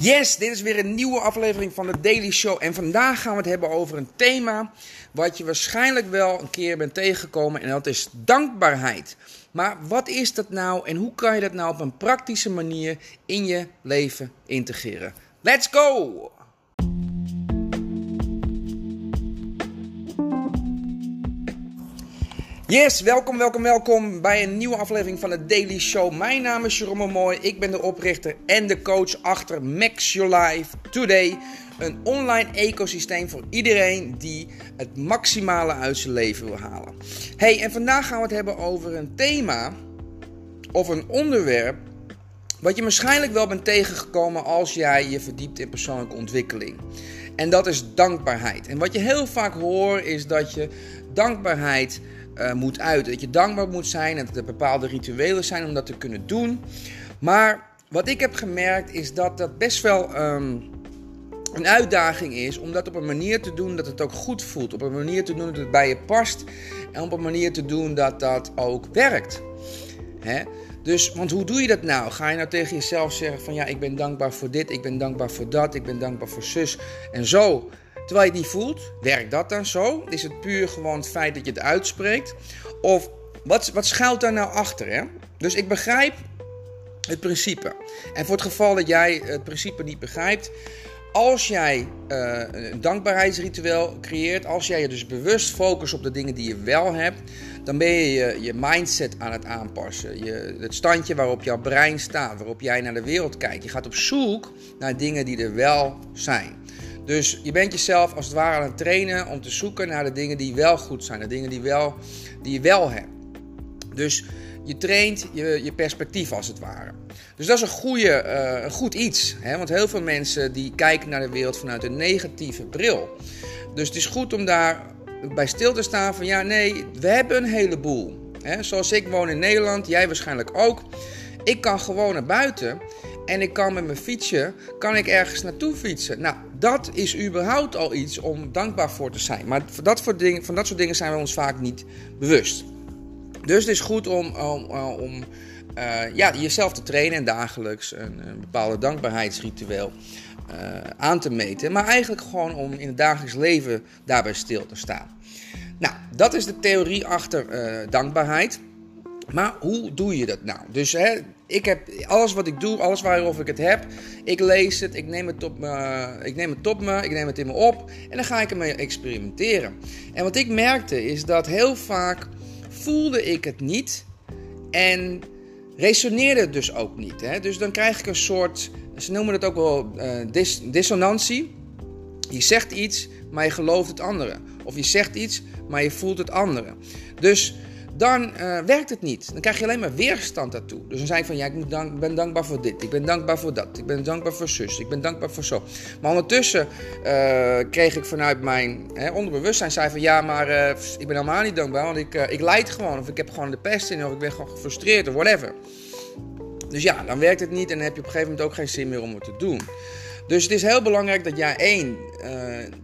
Yes, dit is weer een nieuwe aflevering van de Daily Show. En vandaag gaan we het hebben over een thema wat je waarschijnlijk wel een keer bent tegengekomen. En dat is dankbaarheid. Maar wat is dat nou en hoe kan je dat nou op een praktische manier in je leven integreren? Let's go! Yes, welkom, welkom, welkom bij een nieuwe aflevering van de Daily Show. Mijn naam is Jerome Mooi, ik ben de oprichter en de coach achter Max Your Life Today. Een online ecosysteem voor iedereen die het maximale uit zijn leven wil halen. Hey, en vandaag gaan we het hebben over een thema of een onderwerp wat je waarschijnlijk wel bent tegengekomen als jij je verdiept in persoonlijke ontwikkeling. En dat is dankbaarheid. En wat je heel vaak hoort is dat je dankbaarheid uh, moet uiten. Dat je dankbaar moet zijn en dat er bepaalde rituelen zijn om dat te kunnen doen. Maar wat ik heb gemerkt is dat dat best wel um, een uitdaging is om dat op een manier te doen dat het ook goed voelt. Op een manier te doen dat het bij je past. En op een manier te doen dat dat ook werkt. Hè? Dus, want hoe doe je dat nou? Ga je nou tegen jezelf zeggen van ja, ik ben dankbaar voor dit, ik ben dankbaar voor dat, ik ben dankbaar voor zus en zo. Terwijl je het niet voelt, werkt dat dan zo? Is het puur gewoon het feit dat je het uitspreekt? Of wat, wat schuilt daar nou achter? Hè? Dus ik begrijp het principe. En voor het geval dat jij het principe niet begrijpt, als jij uh, een dankbaarheidsritueel creëert, als jij je dus bewust focust op de dingen die je wel hebt, dan ben je je, je mindset aan het aanpassen. Je, het standje waarop jouw brein staat, waarop jij naar de wereld kijkt. Je gaat op zoek naar dingen die er wel zijn. Dus je bent jezelf als het ware aan het trainen om te zoeken naar de dingen die wel goed zijn, de dingen die, wel, die je wel hebt. Dus je traint je, je perspectief als het ware. Dus dat is een, goede, uh, een goed iets. Hè? Want heel veel mensen die kijken naar de wereld vanuit een negatieve bril. Dus het is goed om daar bij stil te staan van ja, nee, we hebben een heleboel. Hè? Zoals ik woon in Nederland, jij waarschijnlijk ook. Ik kan gewoon naar buiten en ik kan met mijn fietsje kan ik ergens naartoe fietsen. Nou, dat is überhaupt al iets om dankbaar voor te zijn. Maar voor dat, voor dingen, van dat soort dingen zijn we ons vaak niet bewust. Dus het is goed om, om, om uh, ja, jezelf te trainen en dagelijks een, bepaalde dankbaarheidsritueel uh, aan te meten. Maar eigenlijk gewoon om in het dagelijks leven daarbij stil te staan. Nou, dat is de theorie achter dankbaarheid. Maar hoe doe je dat nou? Dus hè, ik heb alles wat ik doe, alles waarover ik het heb, ik lees het, ik neem het, op me, ik neem het op me, ik neem het in me op en dan ga ik ermee experimenteren. En wat ik merkte is dat heel vaak voelde ik het niet en resoneerde het dus ook niet. Hè? Dus dan krijg ik een soort, ze noemen het ook wel dis dissonantie. Je zegt iets, maar je gelooft het andere. Of je zegt iets, maar je voelt het andere. Dus dan uh, werkt het niet. Dan krijg je alleen maar weerstand daartoe. Dus dan zei ik van ja, ik dank, ben dankbaar voor dit, ik ben dankbaar voor dat, ik ben dankbaar voor zus, ik ben dankbaar voor zo. Maar ondertussen uh, kreeg ik vanuit mijn hè, onderbewustzijn, zei van ja, maar uh, ik ben helemaal niet dankbaar, want ik, ik leid gewoon, of ik heb gewoon de pest in, of ik ben gewoon gefrustreerd, of whatever. Dus ja, dan werkt het niet en dan heb je op een gegeven moment ook geen zin meer om het te doen. Dus het is heel belangrijk dat jij één,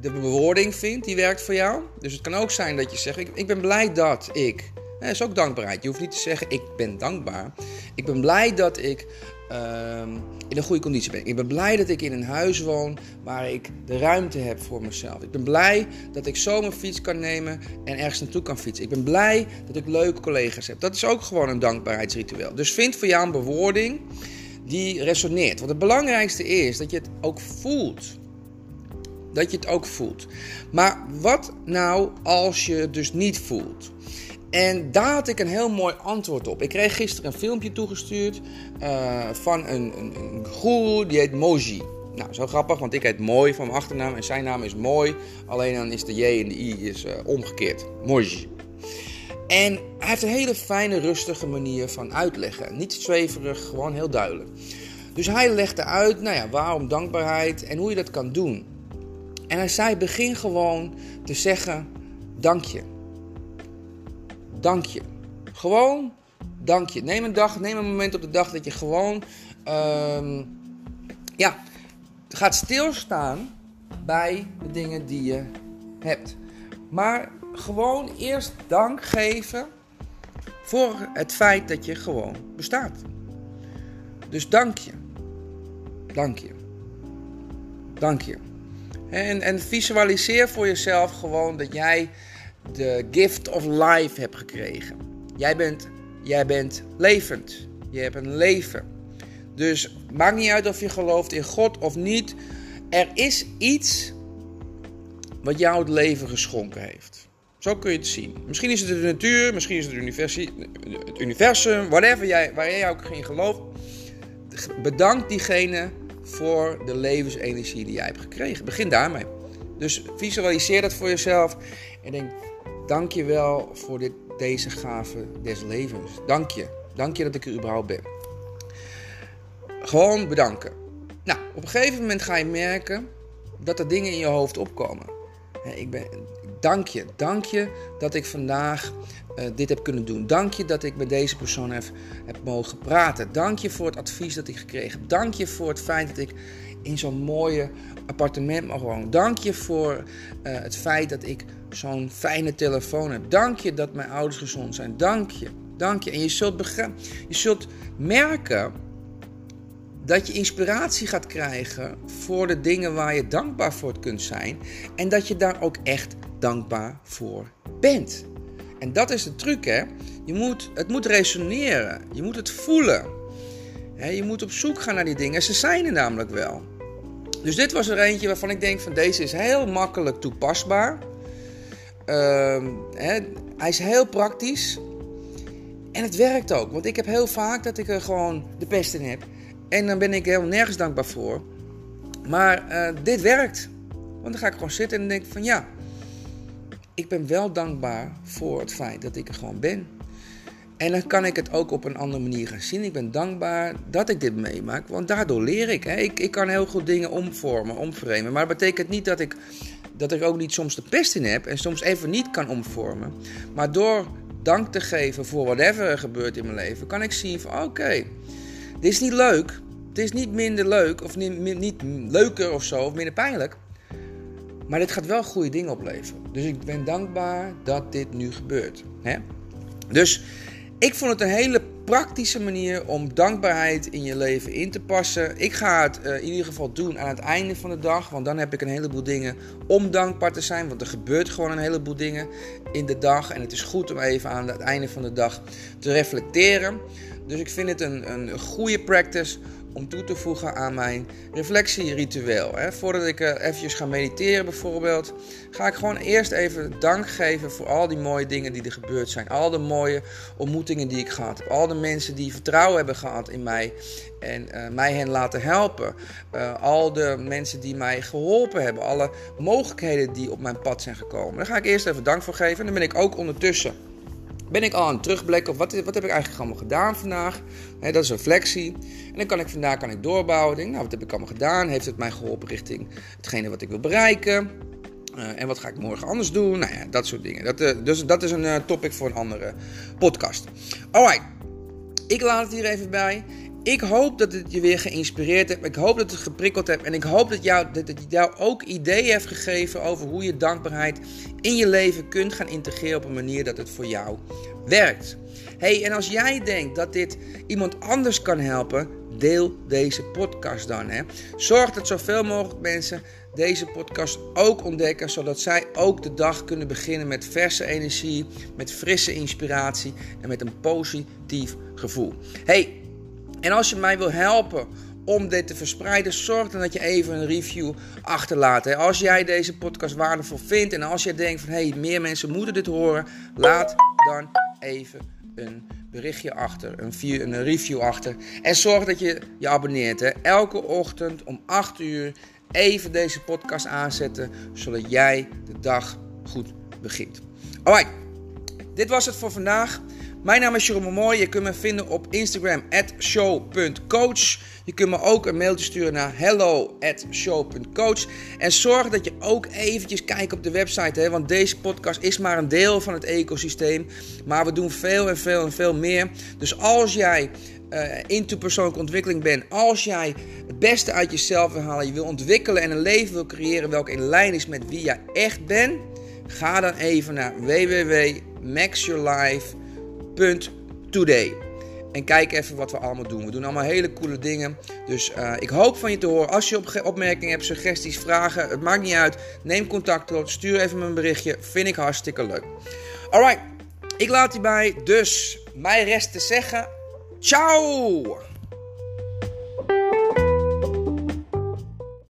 de bewoording vindt die werkt voor jou. Dus het kan ook zijn dat je zegt, ik, ik ben blij dat ik dat is ook dankbaarheid. Je hoeft niet te zeggen, ik ben dankbaar. Ik ben blij dat ik uh, in een goede conditie ben. Ik ben blij dat ik in een huis woon waar ik de ruimte heb voor mezelf. Ik ben blij dat ik zo mijn fiets kan nemen en ergens naartoe kan fietsen. Ik ben blij dat ik leuke collega's heb. Dat is ook gewoon een dankbaarheidsritueel. Dus vind voor jou een bewoording die resoneert. Want het belangrijkste is dat je het ook voelt. Dat je het ook voelt. Maar wat nou als je het dus niet voelt? En daar had ik een heel mooi antwoord op. Ik kreeg gisteren een filmpje toegestuurd uh, van een, een, een die heet Moji. Nou, zo grappig, want ik heet Mooi van mijn achternaam en zijn naam is Mooi. Alleen dan is de J en de I is uh, omgekeerd. Moji. En hij heeft een hele fijne, rustige manier van uitleggen. Niet zweverig, gewoon heel duidelijk. Dus hij legde uit, nou ja, waarom dankbaarheid en hoe je dat kan doen. En hij zei, begin gewoon te zeggen, dank je dank je. Gewoon dank je. Neem een dag, neem een moment op de dag dat je gewoon um, ja, gaat stilstaan bij de dingen die je hebt. Maar gewoon eerst dank geven voor het feit dat je gewoon bestaat. Dus dank je. Dank je. Dank je. En, en visualiseer voor jezelf gewoon dat jij de gift of life hebt gekregen. Jij bent, jij bent levend. Je hebt een leven. Dus maakt niet uit of je gelooft in God of niet. Er is iets wat jou het leven geschonken heeft. Zo kun je het zien. Misschien is het de natuur, misschien is het het universum, whatever jij, waar jij ook in gelooft. Bedank diegene voor de levensenergie die jij hebt gekregen. Begin daarmee. Dus visualiseer dat voor jezelf en denk: dank je wel voor dit, deze gave des levens. Dank je. Dank je dat ik er überhaupt ben. Gewoon bedanken. Nou, op een gegeven moment ga je merken dat er dingen in je hoofd opkomen. Ik ben, dank je, dank je dat ik vandaag uh, dit heb kunnen doen. Dank je dat ik met deze persoon heb, heb mogen praten. Dank je voor het advies dat ik gekregen heb. Dank je voor het feit dat ik in zo'n mooie appartement mag wonen. Dank je voor uh, het feit dat ik zo'n fijne telefoon heb. Dank je dat mijn ouders gezond zijn. Dank je, dank je. En je zult, je zult merken dat je inspiratie gaat krijgen voor de dingen waar je dankbaar voor kunt zijn. En dat je daar ook echt dankbaar voor bent. En dat is de truc, hè? Je moet, het moet resoneren. Je moet het voelen. je moet op zoek gaan naar die dingen. Ze zijn er namelijk wel. Dus dit was er eentje waarvan ik denk van deze is heel makkelijk toepasbaar. Uh, hij is heel praktisch. En het werkt ook. Want ik heb heel vaak dat ik er gewoon de pest in heb. En dan ben ik helemaal nergens dankbaar voor. Maar uh, dit werkt. Want dan ga ik gewoon zitten en denk van ja, ik ben wel dankbaar voor het feit dat ik er gewoon ben. En dan kan ik het ook op een andere manier gaan zien. Ik ben dankbaar dat ik dit meemaak, want daardoor leer ik. Hè. Ik, ik kan heel goed dingen omvormen, omframen. Maar dat betekent niet dat ik, dat ik ook niet soms de pest in heb en soms even niet kan omvormen. Maar door dank te geven voor whatever er gebeurt in mijn leven, kan ik zien van oké, dit is niet leuk. Het is niet minder leuk of niet, niet leuker of zo of minder pijnlijk. Maar dit gaat wel goede dingen opleveren. Dus ik ben dankbaar dat dit nu gebeurt. Hè? Dus ik vond het een hele praktische manier om dankbaarheid in je leven in te passen. Ik ga het uh, in ieder geval doen aan het einde van de dag. Want dan heb ik een heleboel dingen om dankbaar te zijn. Want er gebeurt gewoon een heleboel dingen in de dag. En het is goed om even aan het einde van de dag te reflecteren. Dus ik vind het een, een goede practice om toe te voegen aan mijn reflectieritueel. Hè. Voordat ik uh, eventjes ga mediteren bijvoorbeeld, ga ik gewoon eerst even dank geven voor al die mooie dingen die er gebeurd zijn. Al de mooie ontmoetingen die ik gehad heb. Al de mensen die vertrouwen hebben gehad in mij en uh, mij hen laten helpen. Uh, al de mensen die mij geholpen hebben. Alle mogelijkheden die op mijn pad zijn gekomen. Daar ga ik eerst even dank voor geven. En dan ben ik ook ondertussen ben ik al aan het terugblikken op wat, wat heb ik eigenlijk allemaal gedaan vandaag. dat is een flexie. En dan kan ik vandaag kan ik doorbouwen. Denk, nou, wat heb ik allemaal gedaan? Heeft het mij geholpen richting hetgene wat ik wil bereiken? Uh, en wat ga ik morgen anders doen? Nou ja, dat soort dingen. Dat, uh, dus dat is een uh, topic voor een andere podcast. Alright, ik laat het hier even bij. Ik hoop dat het je weer geïnspireerd heeft. Ik hoop dat het geprikkeld heeft. En ik hoop dat, jou, dat het jou ook ideeën heeft gegeven over hoe je dankbaarheid in je leven kunt gaan integreren op een manier dat het voor jou werkt. Hey, en als jij denkt dat dit iemand anders kan helpen, deel deze podcast dan. Hè. Zorg dat zoveel mogelijk mensen deze podcast ook ontdekken, zodat zij ook de dag kunnen beginnen met verse energie, met frisse inspiratie en met een positief gevoel. Hey, en als je mij wil helpen om dit te verspreiden, zorg dan dat je even een review achterlaat. Als jij deze podcast waardevol vindt en als jij denkt van hé, hey, meer mensen moeten dit horen, laat dan even een berichtje achter, een, een review achter. En zorg dat je je abonneert. Hè. Elke ochtend om 8 uur even deze podcast aanzetten, zodat jij de dag goed begint. Alright, dit was het voor vandaag. Mijn naam is Jeroen Mooi. Je kunt me vinden op Instagram show.coach. Je kunt me ook een mailtje sturen naar hello@show.coach. En zorg dat je ook eventjes kijkt op de website. Hè, want deze podcast is maar een deel van het ecosysteem. Maar we doen veel en veel en veel meer. Dus als jij uh, into persoonlijke ontwikkeling bent. Als jij het beste uit jezelf wil halen. Je wil ontwikkelen en een leven wil creëren welke in lijn is met wie jij echt bent. Ga dan even naar www.maxyourlife.today. En kijk even wat we allemaal doen. We doen allemaal hele coole dingen. Dus uh, ik hoop van je te horen. Als je op opmerkingen hebt, suggesties, vragen, het maakt niet uit. Neem contact op. Stuur even mijn berichtje. Vind ik hartstikke leuk. Alright, ik laat hierbij. Dus mij rest te zeggen. Ciao!